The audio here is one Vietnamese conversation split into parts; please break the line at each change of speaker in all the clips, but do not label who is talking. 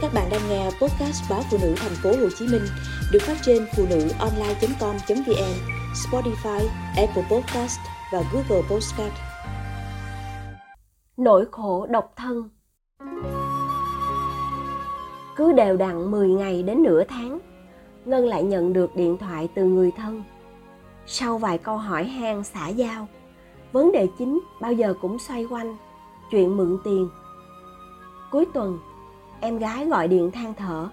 Các bạn đang nghe podcast báo phụ nữ thành phố Hồ Chí Minh được phát trên phụ nữ online.com.vn, Spotify, Apple Podcast và Google Podcast.
Nỗi khổ độc thân Cứ đều đặn 10 ngày đến nửa tháng, Ngân lại nhận được điện thoại từ người thân. Sau vài câu hỏi han xả giao, vấn đề chính bao giờ cũng xoay quanh chuyện mượn tiền. Cuối tuần, em gái gọi điện than thở.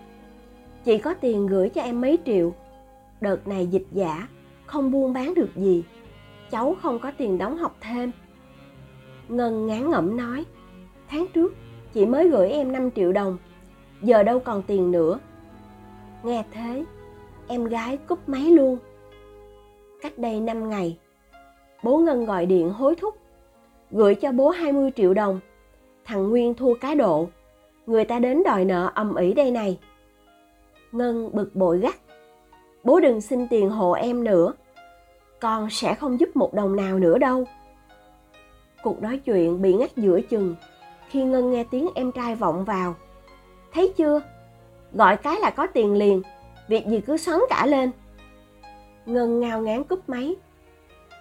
Chị có tiền gửi cho em mấy triệu. Đợt này dịch giả, không buôn bán được gì. Cháu không có tiền đóng học thêm. Ngân ngán ngẩm nói, tháng trước chị mới gửi em 5 triệu đồng, giờ đâu còn tiền nữa. Nghe thế, em gái cúp máy luôn. Cách đây 5 ngày, bố Ngân gọi điện hối thúc, gửi cho bố 20 triệu đồng. Thằng Nguyên thua cá độ, người ta đến đòi nợ ầm ĩ đây này. Ngân bực bội gắt, bố đừng xin tiền hộ em nữa, con sẽ không giúp một đồng nào nữa đâu. Cuộc nói chuyện bị ngắt giữa chừng khi Ngân nghe tiếng em trai vọng vào. Thấy chưa? Gọi cái là có tiền liền, việc gì cứ xoắn cả lên. Ngân ngao ngán cúp máy.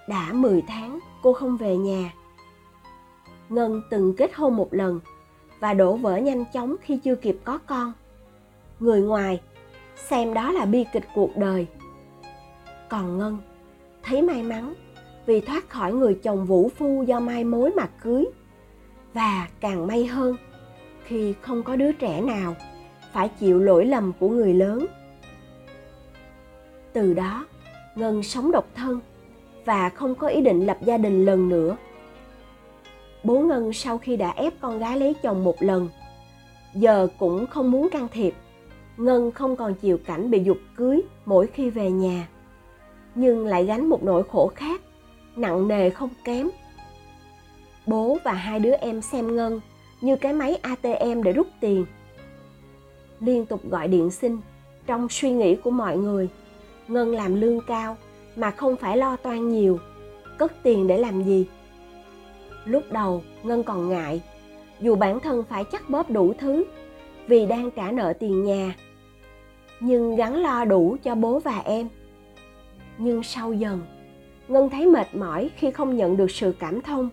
Đã 10 tháng cô không về nhà. Ngân từng kết hôn một lần và đổ vỡ nhanh chóng khi chưa kịp có con. Người ngoài xem đó là bi kịch cuộc đời. Còn Ngân thấy may mắn vì thoát khỏi người chồng vũ phu do mai mối mà cưới và càng may hơn khi không có đứa trẻ nào phải chịu lỗi lầm của người lớn từ đó, ngân sống độc thân và không có ý định lập gia đình lần nữa bố ngân sau khi đã ép con gái lấy chồng một lần, giờ cũng không muốn can thiệp. Ngân không còn chịu cảnh bị dục cưới mỗi khi về nhà, nhưng lại gánh một nỗi khổ khác, nặng nề không kém. Bố và hai đứa em xem ngân như cái máy atm để rút tiền. Liên tục gọi điện xin. Trong suy nghĩ của mọi người, ngân làm lương cao mà không phải lo toan nhiều. Cất tiền để làm gì? Lúc đầu ngân còn ngại. Dù bản thân phải chắc bóp đủ thứ, vì đang trả nợ tiền nhà, nhưng gắn lo đủ cho bố và em. Nhưng sau dần, ngân thấy mệt mỏi khi không nhận được sự cảm thông.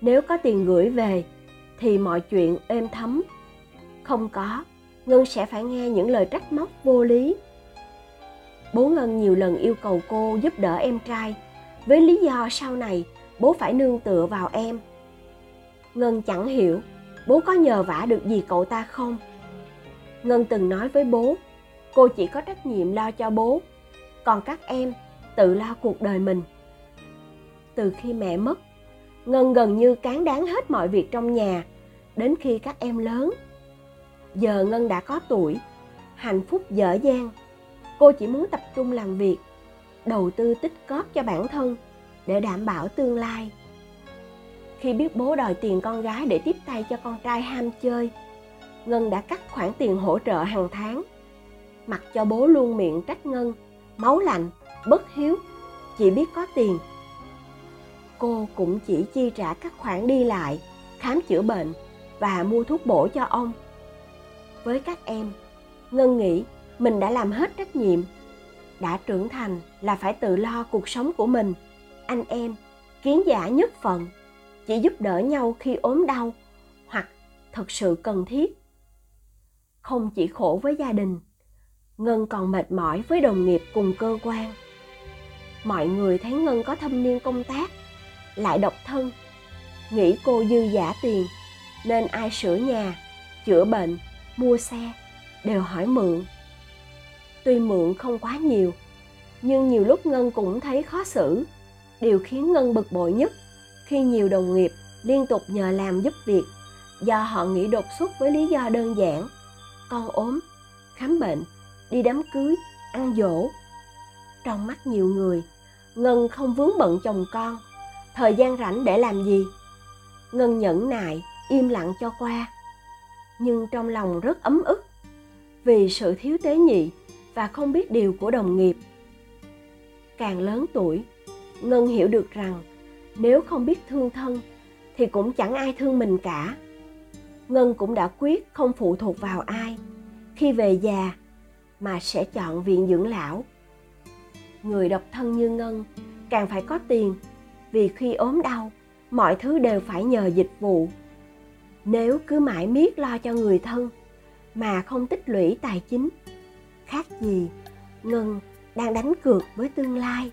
Nếu có tiền gửi về, thì mọi chuyện êm thấm. Không có, ngân sẽ phải nghe những lời trách móc vô lý. Bố ngân nhiều lần yêu cầu cô giúp đỡ em trai. Với lý do sau này bố phải nương tựa vào em. Ngân chẳng hiểu, bố có nhờ vả được gì cậu ta không? Ngân từng nói với bố, cô chỉ có trách nhiệm lo cho bố, còn các em tự lo cuộc đời mình. Từ khi mẹ mất, ngân gần như cán đáng hết mọi việc trong nhà, đến khi các em lớn. Giờ ngân đã có tuổi, hạnh phúc dở dang. Cô chỉ muốn tập trung làm việc, đầu tư tích cóp cho bản thân để đảm bảo tương lai. Khi biết bố đòi tiền con gái để tiếp tay cho con trai ham chơi, ngân đã cắt khoản tiền hỗ trợ hàng tháng. Mặc cho bố luôn miệng trách ngân, máu lạnh, bất hiếu, chỉ biết có tiền. Cô cũng chỉ chi trả các khoản đi lại, khám chữa bệnh và mua thuốc bổ cho ông. Với các em, ngân nghĩ mình đã làm hết trách nhiệm, đã trưởng thành là phải tự lo cuộc sống của mình anh em, kiến giả nhất phận, chỉ giúp đỡ nhau khi ốm đau hoặc thật sự cần thiết. Không chỉ khổ với gia đình, ngân còn mệt mỏi với đồng nghiệp cùng cơ quan. Mọi người thấy ngân có thâm niên công tác, lại độc thân, nghĩ cô dư giả tiền, nên ai sửa nhà, chữa bệnh, mua xe, đều hỏi mượn. Tuy mượn không quá nhiều, nhưng nhiều lúc ngân cũng thấy khó xử điều khiến ngân bực bội nhất, khi nhiều đồng nghiệp liên tục nhờ làm giúp việc do họ nghĩ đột xuất với lý do đơn giản. Con ốm, khám bệnh, đi đám cưới, ăn dỗ. Trong mắt nhiều người, ngân không vướng bận chồng con. Thời gian rảnh để làm gì? Ngân nhẫn nại, im lặng cho qua. Nhưng trong lòng rất ấm ức vì sự thiếu tế nhị và không biết điều của đồng nghiệp. Càng lớn tuổi ngân hiểu được rằng, nếu không biết thương thân, thì cũng chẳng ai thương mình cả. Ngân cũng đã quyết không phụ thuộc vào ai. Khi về già mà sẽ chọn viện dưỡng lão. Người độc thân như ngân càng phải có tiền, vì khi ốm đau, mọi thứ đều phải nhờ dịch vụ. Nếu cứ mãi miết lo cho người thân mà không tích lũy tài chính, khác gì ngân đang đánh cược với tương lai.